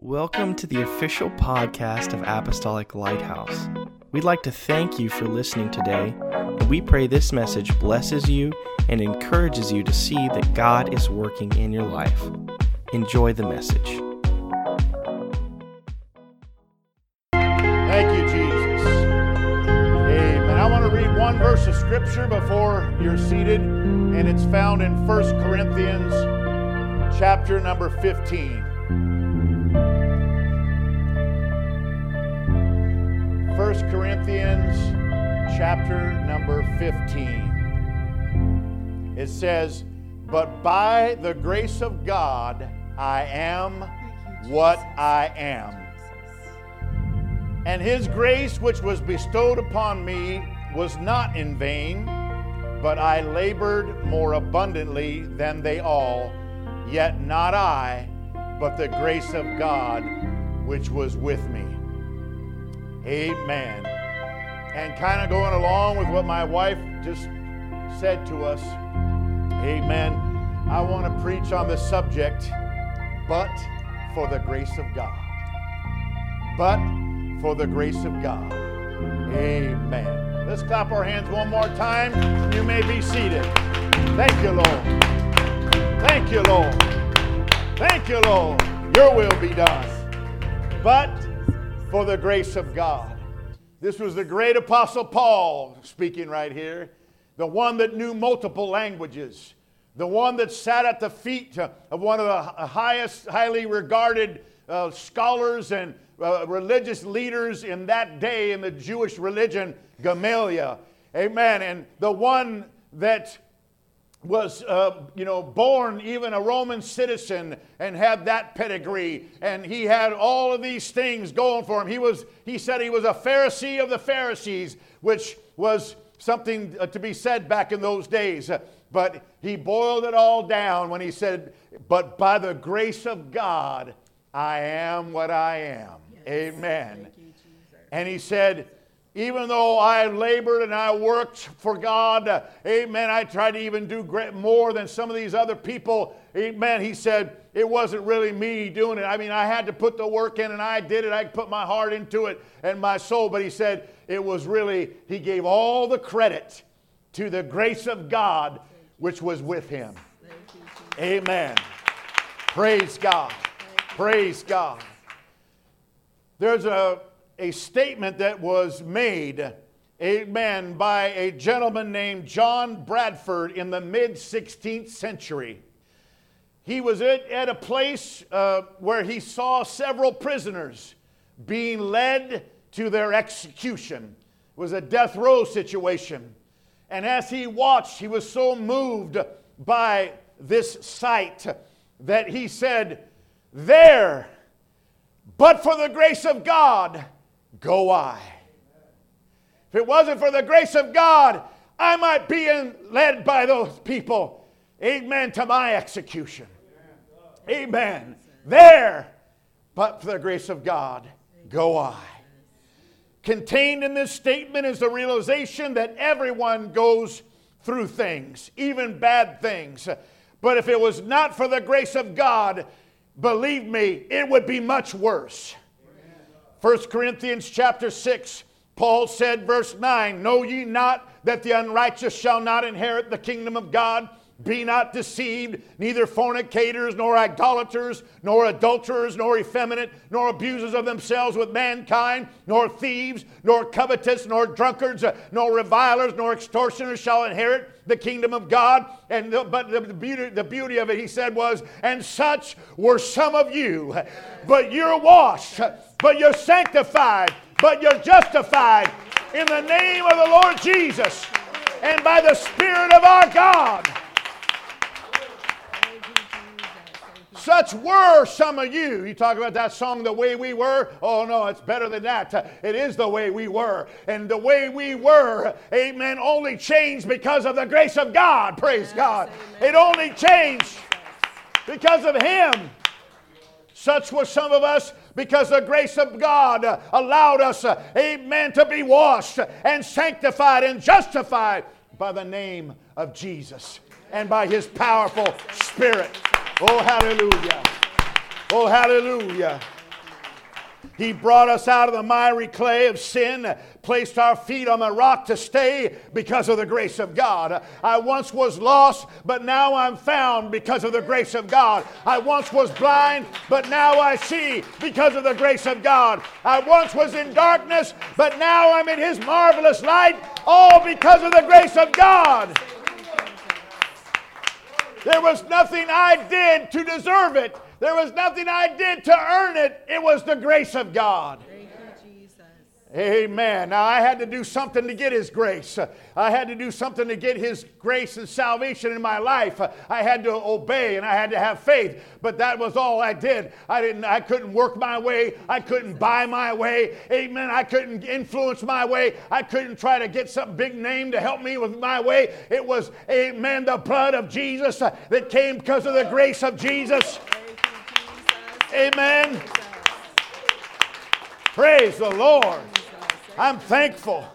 Welcome to the official podcast of Apostolic Lighthouse. We'd like to thank you for listening today, and we pray this message blesses you and encourages you to see that God is working in your life. Enjoy the message. Thank you, Jesus. Amen. I want to read one verse of scripture before you're seated, and it's found in 1 Corinthians chapter number 15. 1 Corinthians chapter number 15. It says, But by the grace of God I am what I am. And his grace, which was bestowed upon me, was not in vain, but I labored more abundantly than they all. Yet not I, but the grace of God which was with me. Amen. And kind of going along with what my wife just said to us, amen. I want to preach on the subject, but for the grace of God. But for the grace of God. Amen. Let's clap our hands one more time. You may be seated. Thank you, Lord. Thank you, Lord. Thank you, Lord. Your will be done. But for the grace of God. This was the great apostle Paul speaking right here, the one that knew multiple languages, the one that sat at the feet of one of the highest, highly regarded uh, scholars and uh, religious leaders in that day in the Jewish religion, Gamaliel. Amen. And the one that was, uh, you know, born even a Roman citizen and had that pedigree, and he had all of these things going for him. He was, he said, he was a Pharisee of the Pharisees, which was something uh, to be said back in those days. But he boiled it all down when he said, "But by the grace of God, I am what I am." Yes. Amen. You, and he said even though I labored and I worked for God, amen, I tried to even do great, more than some of these other people, amen. He said, it wasn't really me doing it. I mean, I had to put the work in and I did it. I put my heart into it and my soul. But he said, it was really, he gave all the credit to the grace of God which was with him. Amen. Praise God. Praise God. There's a a statement that was made, amen, by a gentleman named John Bradford in the mid 16th century. He was at, at a place uh, where he saw several prisoners being led to their execution. It was a death row situation. And as he watched, he was so moved by this sight that he said, There, but for the grace of God, go I. If it wasn't for the grace of God, I might be in, led by those people, amen, to my execution. Amen. There, but for the grace of God, go I. Contained in this statement is the realization that everyone goes through things, even bad things. But if it was not for the grace of God, believe me, it would be much worse. 1 Corinthians chapter 6, Paul said, verse 9, Know ye not that the unrighteous shall not inherit the kingdom of God? Be not deceived, neither fornicators, nor idolaters, nor adulterers, nor effeminate, nor abusers of themselves with mankind, nor thieves, nor covetous, nor drunkards, nor revilers, nor extortioners shall inherit the kingdom of God. And the, but the, beauty, the beauty of it, he said, was, and such were some of you. But you're washed, but you're sanctified, but you're justified in the name of the Lord Jesus and by the Spirit of our God. Such were some of you. You talk about that song, The Way We Were. Oh, no, it's better than that. It is the way we were. And the way we were, amen, only changed because of the grace of God. Praise yes, God. Amen. It only changed because of Him. Such were some of us because the grace of God allowed us, amen, to be washed and sanctified and justified by the name of Jesus and by His powerful Spirit. Oh, hallelujah. Oh, hallelujah. He brought us out of the miry clay of sin, placed our feet on the rock to stay because of the grace of God. I once was lost, but now I'm found because of the grace of God. I once was blind, but now I see because of the grace of God. I once was in darkness, but now I'm in His marvelous light, all because of the grace of God. There was nothing I did to deserve it. There was nothing I did to earn it. It was the grace of God. Amen. Now, I had to do something to get His grace. I had to do something to get His grace and salvation in my life. I had to obey and I had to have faith. But that was all I did. I didn't. I couldn't work my way. I couldn't buy my way. Amen. I couldn't influence my way. I couldn't try to get some big name to help me with my way. It was, Amen, the blood of Jesus that came because of the grace of Jesus. Amen. Praise the Lord. I'm thankful.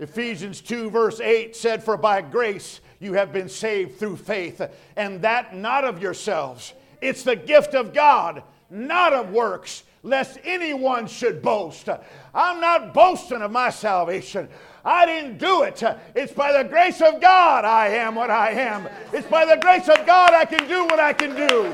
Ephesians 2, verse 8 said, For by grace you have been saved through faith, and that not of yourselves. It's the gift of God, not of works, lest anyone should boast. I'm not boasting of my salvation. I didn't do it. It's by the grace of God I am what I am. It's by the grace of God I can do what I can do.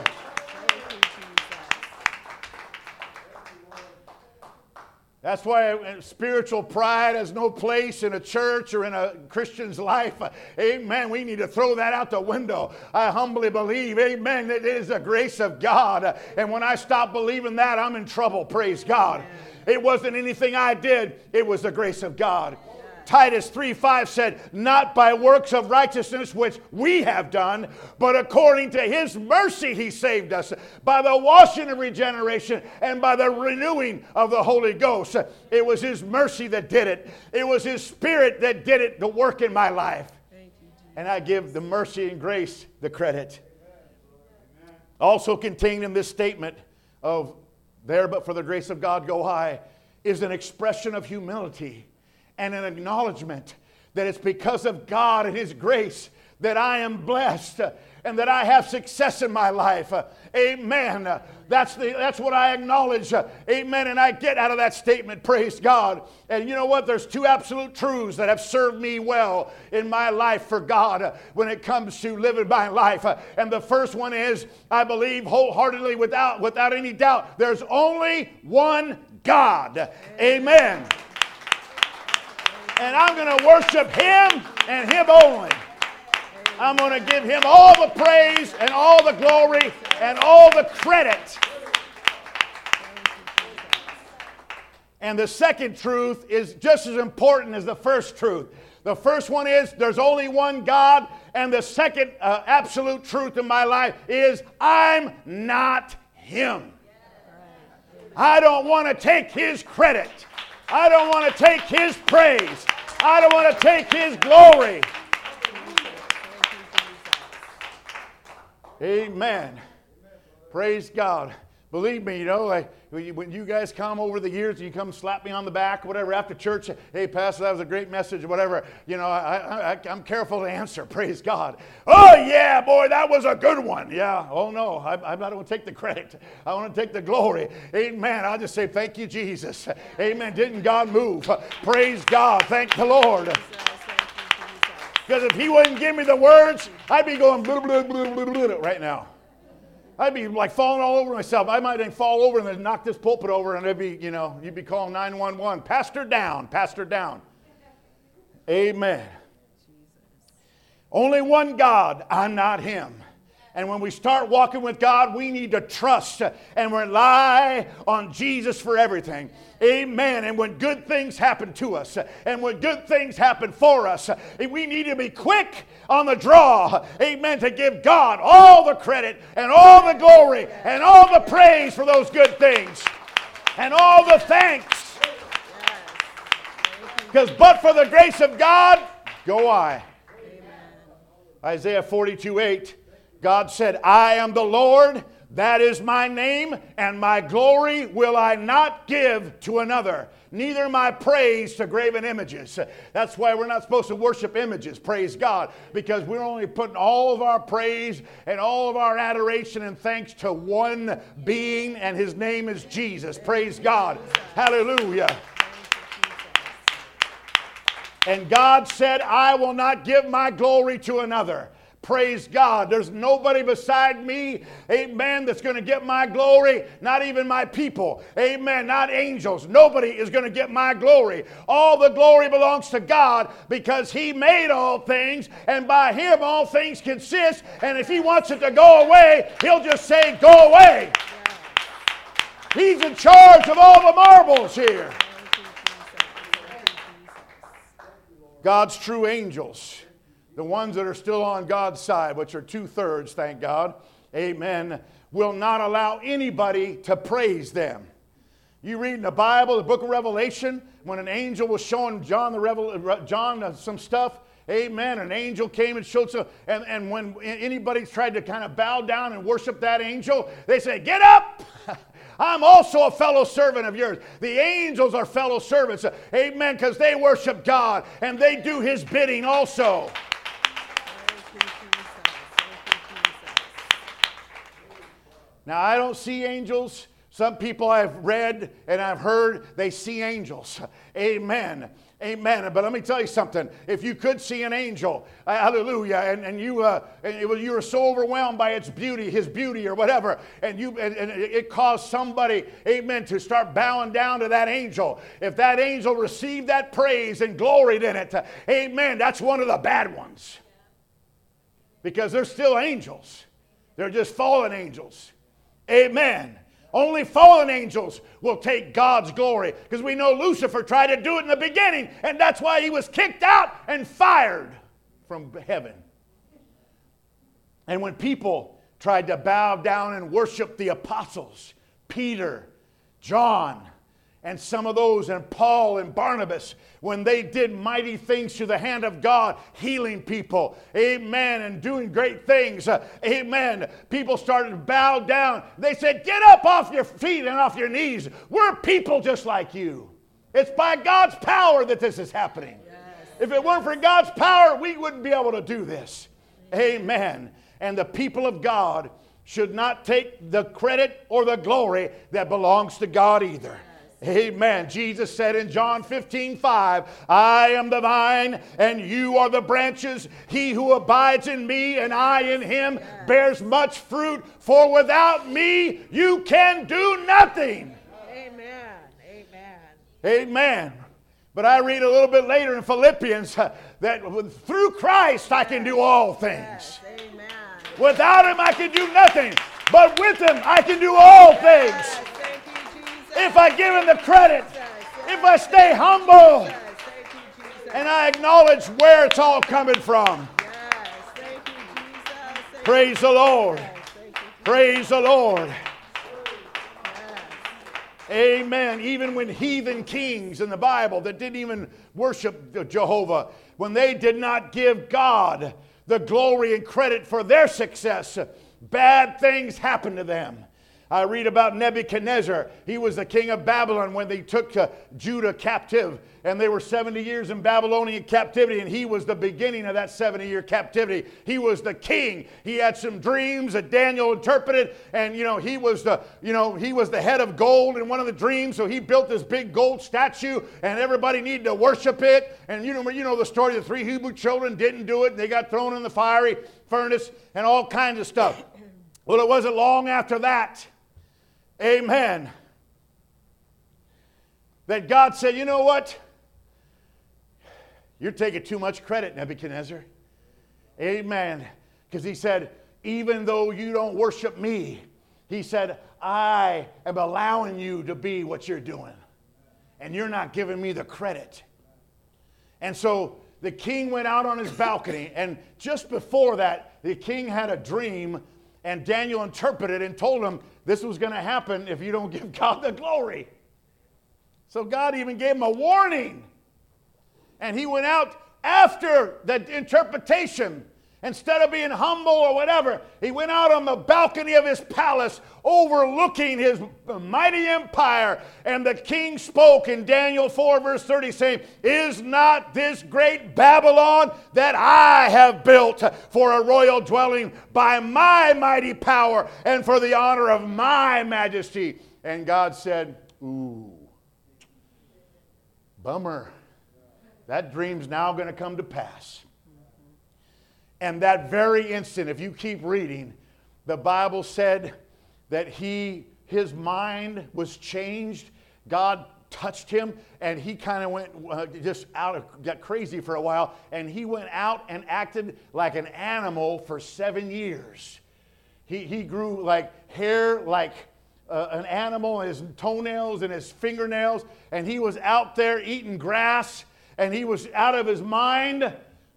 That's why uh, spiritual pride has no place in a church or in a Christian's life. Amen. We need to throw that out the window. I humbly believe, amen, that it is the grace of God. And when I stop believing that, I'm in trouble. Praise God. It wasn't anything I did, it was the grace of God. Titus 3 5 said, Not by works of righteousness which we have done, but according to his mercy he saved us, by the washing of regeneration and by the renewing of the Holy Ghost. It was his mercy that did it, it was his spirit that did it, the work in my life. And I give the mercy and grace the credit. Also contained in this statement of there but for the grace of God go I is an expression of humility and an acknowledgement that it's because of God and His grace that I am blessed and that I have success in my life. Amen. That's, the, that's what I acknowledge. Amen. And I get out of that statement, praise God. And you know what? There's two absolute truths that have served me well in my life for God when it comes to living my life. And the first one is I believe wholeheartedly, without, without any doubt, there's only one God. Amen and I'm going to worship Him and Him only. I'm going to give Him all the praise and all the glory and all the credit. And the second truth is just as important as the first truth. The first one is there's only one God, and the second uh, absolute truth in my life is I'm not Him. I don't want to take His credit. I don't want to take his praise. I don't want to take his glory. Amen. Praise God. Believe me, you know, like when you guys come over the years, you come slap me on the back, whatever, after church, hey, Pastor, that was a great message, whatever. You know, I, I, I'm careful to answer, praise God. Oh, yeah, boy, that was a good one. Yeah, oh, no, I, I'm not going to take the credit. I want to take the glory. Amen. I'll just say, thank you, Jesus. Amen. Didn't God move? Praise God. Thank the Lord. Because if He wouldn't give me the words, I'd be going blah, blah, blah, blah, blah, right now. I'd be like falling all over myself. I might even fall over and then knock this pulpit over, and it'd be, you know, you'd be calling 911. Pastor down, pastor down. Amen. Only one God, I'm not him. And when we start walking with God, we need to trust and rely on Jesus for everything. Amen. And when good things happen to us and when good things happen for us, we need to be quick on the draw. Amen. To give God all the credit and all the glory and all the praise for those good things and all the thanks. Because but for the grace of God, go I. Isaiah 42 8. God said, I am the Lord, That is my name, and my glory will I not give to another, neither my praise to graven images. That's why we're not supposed to worship images, praise God, because we're only putting all of our praise and all of our adoration and thanks to one being, and his name is Jesus. Praise God. Hallelujah. And God said, I will not give my glory to another. Praise God. There's nobody beside me, amen, that's going to get my glory, not even my people, amen, not angels. Nobody is going to get my glory. All the glory belongs to God because He made all things, and by Him all things consist. And if He wants it to go away, He'll just say, Go away. He's in charge of all the marbles here. God's true angels the ones that are still on God's side, which are two thirds, thank God, amen, will not allow anybody to praise them. You read in the Bible, the book of Revelation, when an angel was showing John the Revel- John some stuff, amen, an angel came and showed some, and, and when anybody tried to kind of bow down and worship that angel, they say, Get up! I'm also a fellow servant of yours. The angels are fellow servants, amen, because they worship God and they do his bidding also. Now, I don't see angels. Some people I've read and I've heard, they see angels. Amen. Amen. But let me tell you something. If you could see an angel, uh, hallelujah, and, and you uh, and it, you were so overwhelmed by its beauty, his beauty or whatever, and you and, and it caused somebody, amen, to start bowing down to that angel. If that angel received that praise and gloried in it, amen, that's one of the bad ones. Because they're still angels. They're just fallen angels. Amen. Only fallen angels will take God's glory because we know Lucifer tried to do it in the beginning, and that's why he was kicked out and fired from heaven. And when people tried to bow down and worship the apostles, Peter, John, and some of those, and Paul and Barnabas, when they did mighty things through the hand of God, healing people, amen, and doing great things, uh, amen. People started to bow down. They said, Get up off your feet and off your knees. We're people just like you. It's by God's power that this is happening. Yes. If it weren't for God's power, we wouldn't be able to do this. Amen. And the people of God should not take the credit or the glory that belongs to God either. Amen. Jesus said in John 15, 5, I am the vine and you are the branches. He who abides in me and I in him bears much fruit, for without me you can do nothing. Amen. Amen. Amen. But I read a little bit later in Philippians uh, that through Christ I can do all things. Amen. Without him I can do nothing, but with him I can do all things if I give him the credit, if I stay humble, and I acknowledge where it's all coming from. Praise the Lord. Praise the Lord. Amen. Even when heathen kings in the Bible that didn't even worship Jehovah, when they did not give God the glory and credit for their success, bad things happened to them. I read about Nebuchadnezzar. He was the king of Babylon when they took uh, Judah captive, and they were 70 years in Babylonian captivity, and he was the beginning of that 70 year captivity. He was the king. He had some dreams that Daniel interpreted, and you know, he was the, you know, he was the head of gold in one of the dreams, so he built this big gold statue, and everybody needed to worship it. And you know, you know the story, the three Hebrew children didn't do it, and they got thrown in the fiery furnace and all kinds of stuff. Well, it wasn't long after that Amen. That God said, you know what? You're taking too much credit, Nebuchadnezzar. Amen. Because he said, even though you don't worship me, he said, I am allowing you to be what you're doing. And you're not giving me the credit. And so the king went out on his balcony, and just before that, the king had a dream and Daniel interpreted and told him this was going to happen if you don't give God the glory. So God even gave him a warning. And he went out after the interpretation Instead of being humble or whatever, he went out on the balcony of his palace overlooking his mighty empire. And the king spoke in Daniel 4, verse 30, saying, Is not this great Babylon that I have built for a royal dwelling by my mighty power and for the honor of my majesty? And God said, Ooh, bummer. That dream's now going to come to pass. And that very instant, if you keep reading, the Bible said that he, his mind was changed. God touched him, and he kind of went uh, just out of, got crazy for a while, and he went out and acted like an animal for seven years. He, he grew like hair, like uh, an animal, his toenails and his fingernails, and he was out there eating grass, and he was out of his mind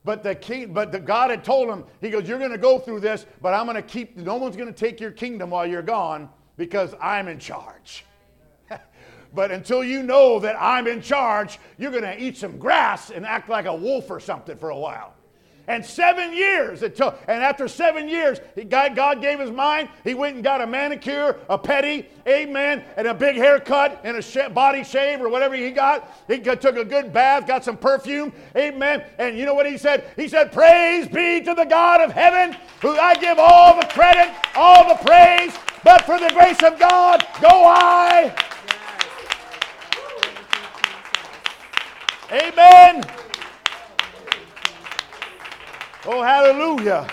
but the king, but the God had told him, he goes, You're gonna go through this, but I'm gonna keep no one's gonna take your kingdom while you're gone because I'm in charge. but until you know that I'm in charge, you're gonna eat some grass and act like a wolf or something for a while. And seven years it took. And after seven years, God, God gave his mind. He went and got a manicure, a pedi, amen, and a big haircut and a sh- body shave or whatever he got. He got, took a good bath, got some perfume, amen. And you know what he said? He said, Praise be to the God of heaven, who I give all the credit, all the praise, but for the grace of God, go I. Amen. Oh, hallelujah.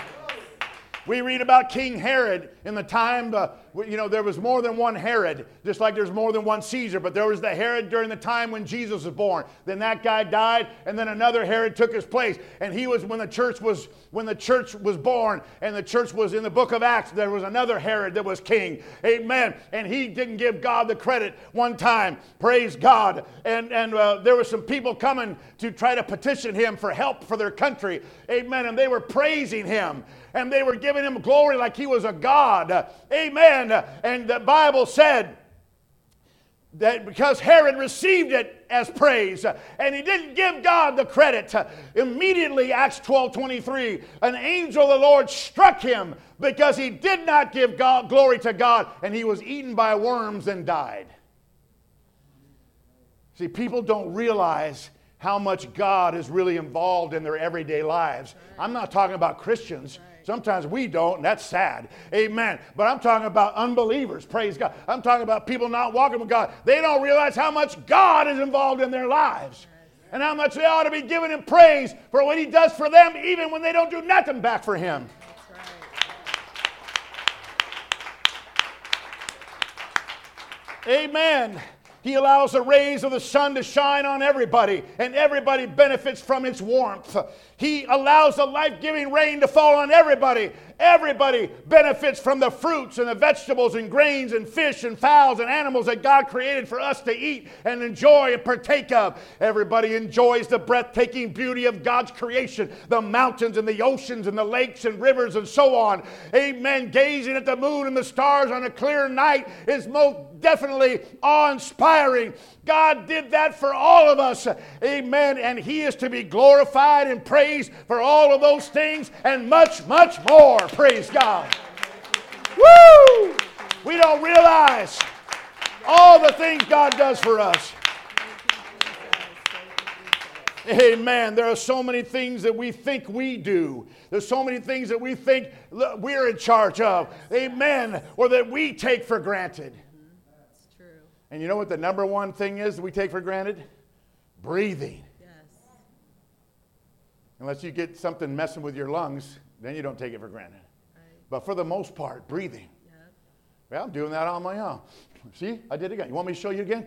We read about King Herod in the time, uh, you know, there was more than one Herod, just like there's more than one Caesar, but there was the Herod during the time when Jesus was born. Then that guy died, and then another Herod took his place. And he was when the church was when the church was born, and the church was in the book of Acts, there was another Herod that was king. Amen. And he didn't give God the credit one time. Praise God. And and uh, there were some people coming to try to petition him for help for their country. Amen. And they were praising him and they were giving him glory like he was a God. Amen. And the Bible said, that because Herod received it as praise and he didn't give God the credit, immediately, Acts 12 23, an angel of the Lord struck him because he did not give God, glory to God and he was eaten by worms and died. See, people don't realize how much God is really involved in their everyday lives. I'm not talking about Christians. Sometimes we don't, and that's sad. Amen. But I'm talking about unbelievers. Praise God. I'm talking about people not walking with God. They don't realize how much God is involved in their lives and how much they ought to be giving Him praise for what He does for them, even when they don't do nothing back for Him. Amen. He allows the rays of the sun to shine on everybody, and everybody benefits from its warmth. He allows the life giving rain to fall on everybody. Everybody benefits from the fruits and the vegetables and grains and fish and fowls and animals that God created for us to eat and enjoy and partake of. Everybody enjoys the breathtaking beauty of God's creation the mountains and the oceans and the lakes and rivers and so on. Amen. Gazing at the moon and the stars on a clear night is most definitely awe inspiring. God did that for all of us. Amen. And He is to be glorified and praised for all of those things and much, much more. Praise God. Woo! We don't realize all the things God does for us. Amen. There are so many things that we think we do. There's so many things that we think we're in charge of. Amen. Or that we take for granted. That's true. And you know what the number one thing is that we take for granted? Breathing. Yes. Unless you get something messing with your lungs, then you don't take it for granted. But for the most part, breathing. Yep. Well, I'm doing that on my own. See, I did it again. You want me to show you again?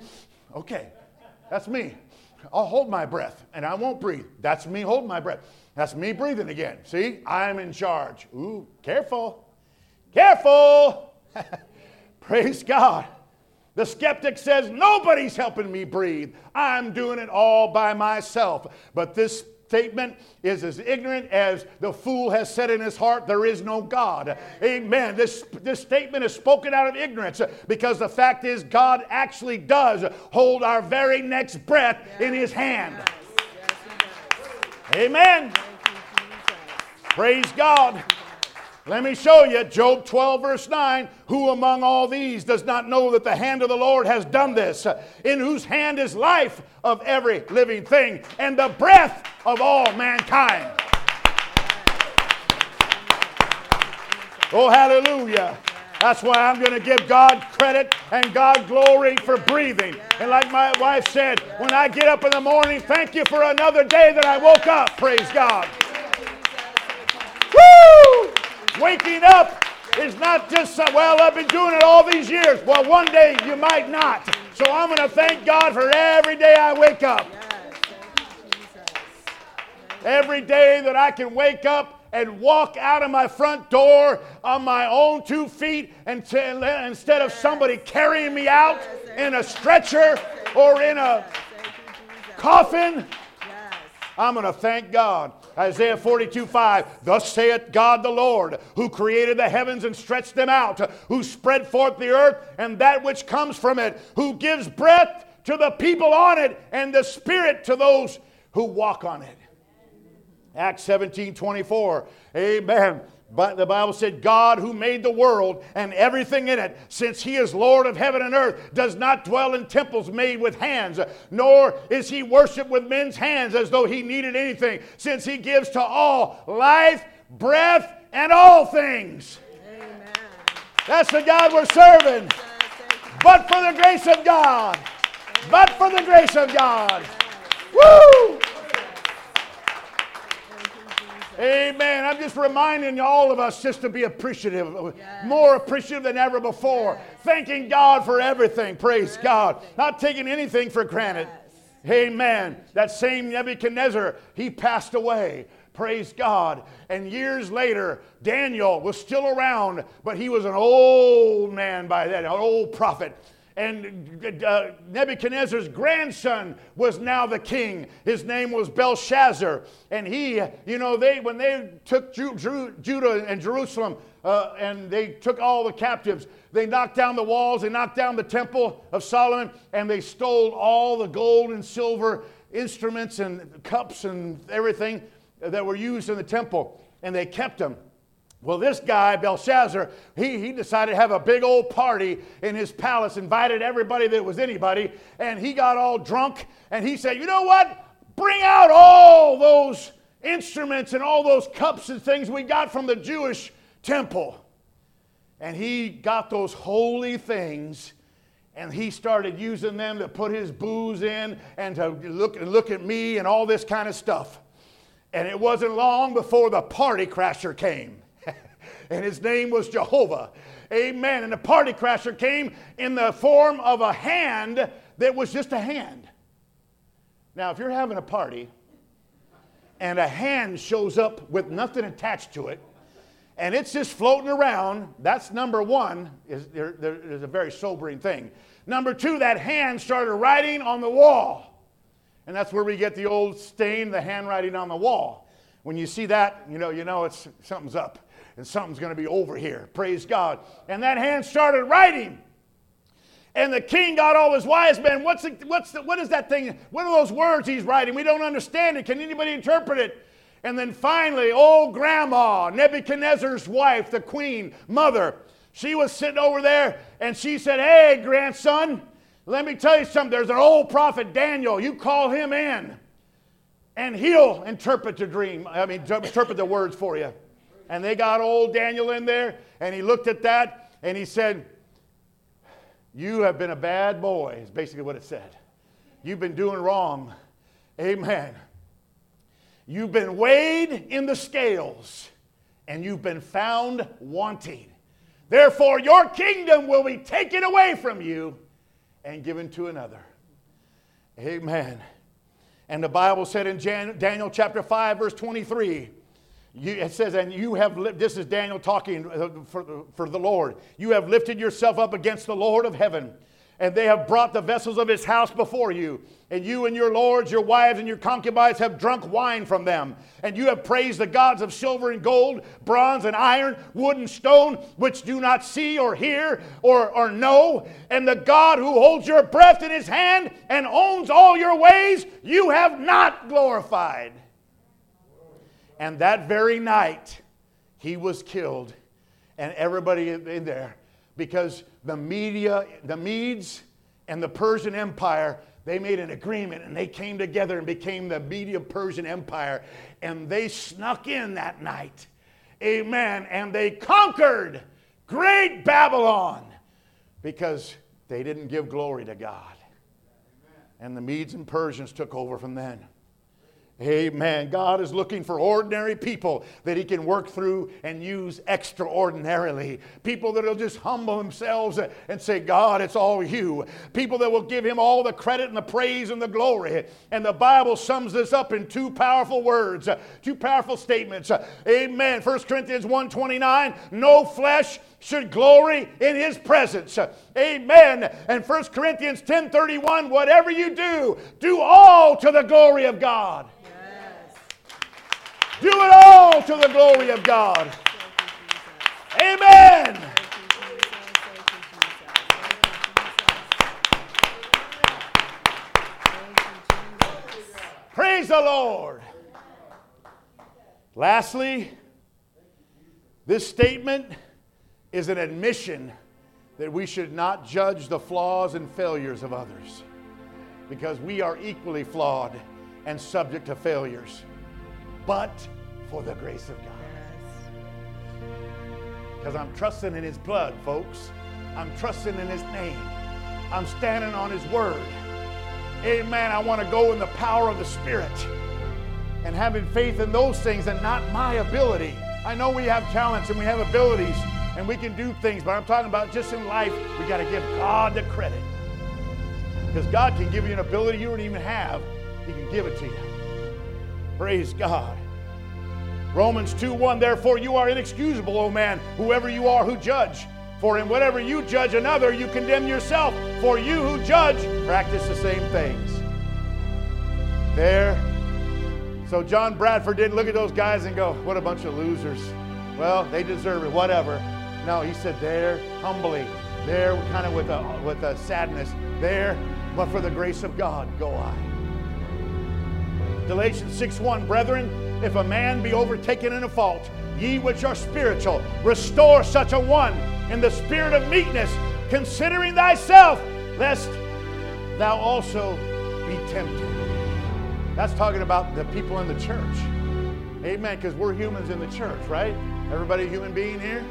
Okay, that's me. I'll hold my breath and I won't breathe. That's me holding my breath. That's me breathing again. See, I'm in charge. Ooh, careful. Careful. Praise God. The skeptic says, Nobody's helping me breathe. I'm doing it all by myself. But this statement is as ignorant as the fool has said in his heart, There is no God. Amen. This, this statement is spoken out of ignorance because the fact is, God actually does hold our very next breath in his hand. Amen. Praise God. Let me show you Job 12, verse 9. Who among all these does not know that the hand of the Lord has done this? In whose hand is life of every living thing and the breath of all mankind. Oh, hallelujah. That's why I'm going to give God credit and God glory for breathing. And like my wife said, when I get up in the morning, thank you for another day that I woke up. Praise God. Woo! Waking up is not just, well, I've been doing it all these years. Well, one day you might not. So I'm going to thank God for every day I wake up. Every day that I can wake up and walk out of my front door on my own two feet instead of somebody carrying me out in a stretcher or in a coffin. I'm going to thank God. Isaiah 42 5. Thus saith God the Lord, who created the heavens and stretched them out, who spread forth the earth and that which comes from it, who gives breath to the people on it and the spirit to those who walk on it. Acts 17 24. Amen. But the Bible said, God who made the world and everything in it, since he is Lord of heaven and earth, does not dwell in temples made with hands, nor is he worshiped with men's hands as though he needed anything, since he gives to all life, breath, and all things. Amen. That's the God we're serving. But for the grace of God. But for the grace of God. Woo! Amen. I'm just reminding you all of us just to be appreciative, yes. more appreciative than ever before. Yes. Thanking God for everything. Praise for God. Everything. Not taking anything for granted. Yes. Amen. That same Nebuchadnezzar, he passed away. Praise God. And years later, Daniel was still around, but he was an old man by then, an old prophet. And uh, Nebuchadnezzar's grandson was now the king. His name was Belshazzar. And he, you know, they when they took Ju- Ju- Judah and Jerusalem uh, and they took all the captives, they knocked down the walls, they knocked down the temple of Solomon, and they stole all the gold and silver instruments and cups and everything that were used in the temple. And they kept them. Well, this guy, Belshazzar, he, he decided to have a big old party in his palace, invited everybody that was anybody, and he got all drunk, and he said, You know what? Bring out all those instruments and all those cups and things we got from the Jewish temple. And he got those holy things and he started using them to put his booze in and to look, look at me and all this kind of stuff. And it wasn't long before the party crasher came and his name was Jehovah. Amen. And the party crasher came in the form of a hand that was just a hand. Now, if you're having a party and a hand shows up with nothing attached to it, and it's just floating around, that's number one, is there, there is a very sobering thing. Number two, that hand started writing on the wall. And that's where we get the old stain, the handwriting on the wall. When you see that, you know, you know it's something's up and something's going to be over here. Praise God. And that hand started writing. And the king got all his wise men. What's the, what's the, what is that thing? What are those words he's writing? We don't understand it. Can anybody interpret it? And then finally, old grandma, Nebuchadnezzar's wife, the queen, mother, she was sitting over there and she said, Hey, grandson, let me tell you something. There's an old prophet, Daniel. You call him in and he'll interpret the dream. I mean, interpret the words for you. And they got old Daniel in there, and he looked at that and he said, You have been a bad boy, is basically what it said. You've been doing wrong. Amen. You've been weighed in the scales, and you've been found wanting. Therefore, your kingdom will be taken away from you and given to another. Amen. And the Bible said in Daniel chapter 5, verse 23 you, it says, and you have, li- this is Daniel talking uh, for, for the Lord. You have lifted yourself up against the Lord of heaven, and they have brought the vessels of his house before you. And you and your lords, your wives, and your concubines have drunk wine from them. And you have praised the gods of silver and gold, bronze and iron, wood and stone, which do not see or hear or, or know. And the God who holds your breath in his hand and owns all your ways, you have not glorified. And that very night, he was killed, and everybody in there, because the media, the Medes and the Persian Empire, they made an agreement and they came together and became the Media Persian Empire. And they snuck in that night. Amen. And they conquered great Babylon because they didn't give glory to God. And the Medes and Persians took over from then. Amen. God is looking for ordinary people that He can work through and use extraordinarily. People that will just humble themselves and say, God, it's all you. People that will give Him all the credit and the praise and the glory. And the Bible sums this up in two powerful words, two powerful statements. Amen. 1 Corinthians 1.29, no flesh should glory in his presence. Amen. And 1 Corinthians 10:31, whatever you do, do all to the glory of God. Do it all to the glory of God. Amen. Praise the Lord. Lastly, this statement is an admission that we should not judge the flaws and failures of others because we are equally flawed and subject to failures but for the grace of God. Because I'm trusting in His blood, folks. I'm trusting in His name. I'm standing on His word. Amen. I want to go in the power of the Spirit and having faith in those things and not my ability. I know we have talents and we have abilities and we can do things, but I'm talking about just in life, we got to give God the credit. Because God can give you an ability you don't even have, He can give it to you. Praise God. Romans 2 1, therefore you are inexcusable, O man, whoever you are who judge. For in whatever you judge another, you condemn yourself. For you who judge practice the same things. There. So John Bradford didn't look at those guys and go, what a bunch of losers. Well, they deserve it, whatever. No, he said, there, humbly, there, kind of with a, with a sadness, there, but for the grace of God, go I. Galatians 6 1 Brethren, if a man be overtaken in a fault, ye which are spiritual, restore such a one in the spirit of meekness, considering thyself, lest thou also be tempted. That's talking about the people in the church. Amen. Because we're humans in the church, right? Everybody a human being here?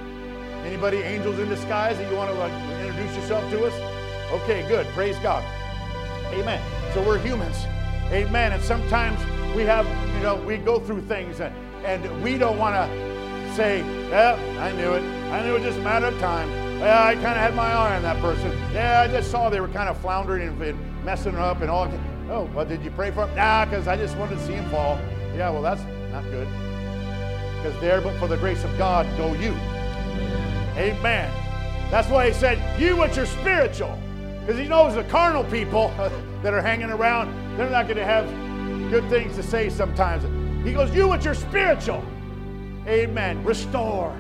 Anybody angels in disguise that you want to like, introduce yourself to us? Okay, good. Praise God. Amen. So we're humans. Amen. And sometimes we have, you know, we go through things and, and we don't want to say, yeah, I knew it. I knew it was just a matter of time. Yeah, I kind of had my eye on that person. Yeah, I just saw they were kind of floundering and, messing up and all. Oh, well, did you pray for him? Nah, because I just wanted to see him fall. Yeah, well, that's not good. Because there, but for the grace of God, go you. Amen. That's why he said, you which are spiritual. Because he knows the carnal people that are hanging around, they're not going to have good things to say sometimes. He goes, You which are spiritual. Amen. Restore.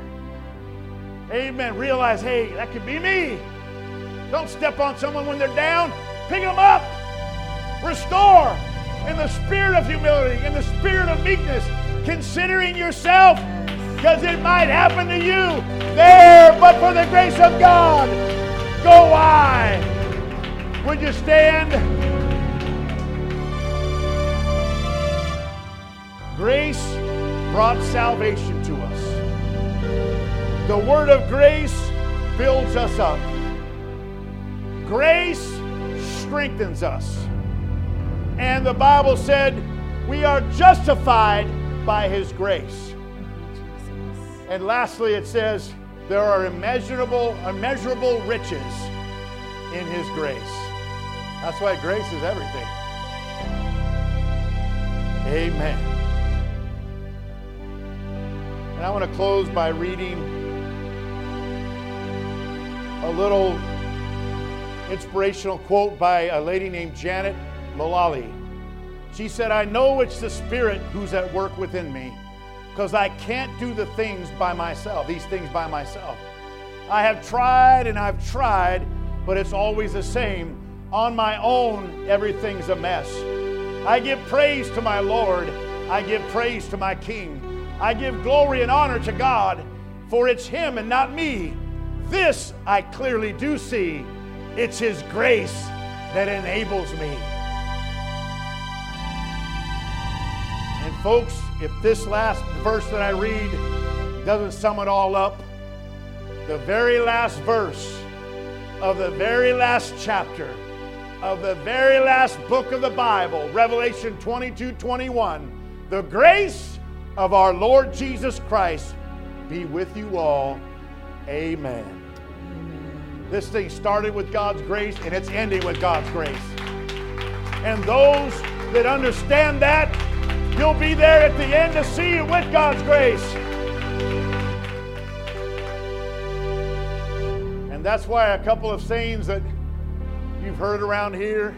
Amen. Realize, hey, that could be me. Don't step on someone when they're down. Pick them up. Restore in the spirit of humility, in the spirit of meekness, considering yourself, because it might happen to you there, but for the grace of God, go I. Would you stand? Grace brought salvation to us. The word of grace builds us up. Grace strengthens us. And the Bible said we are justified by his grace. And lastly, it says there are immeasurable, immeasurable riches in his grace. That's why grace is everything. Amen. And I want to close by reading a little inspirational quote by a lady named Janet Mullally. She said, I know it's the Spirit who's at work within me because I can't do the things by myself, these things by myself. I have tried and I've tried, but it's always the same. On my own, everything's a mess. I give praise to my Lord, I give praise to my King. I give glory and honor to God, for it's Him and not me. This I clearly do see. It's His grace that enables me. And, folks, if this last verse that I read doesn't sum it all up, the very last verse of the very last chapter of the very last book of the Bible, Revelation 22 21, the grace of our Lord Jesus Christ be with you all. Amen. This thing started with God's grace and it's ending with God's grace. And those that understand that, you'll be there at the end to see it with God's grace. And that's why a couple of sayings that you've heard around here,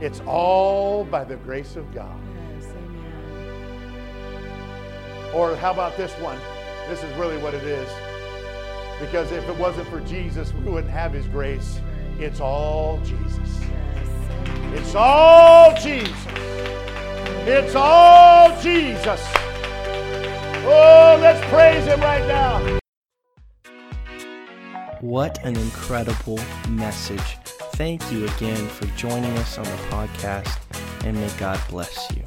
it's all by the grace of God. Yes, amen. Or how about this one? This is really what it is. Because if it wasn't for Jesus, we wouldn't have his grace. It's all Jesus. Yes. It's all Jesus. It's all Jesus. Oh, let's praise him right now. What an incredible message. Thank you again for joining us on the podcast, and may God bless you.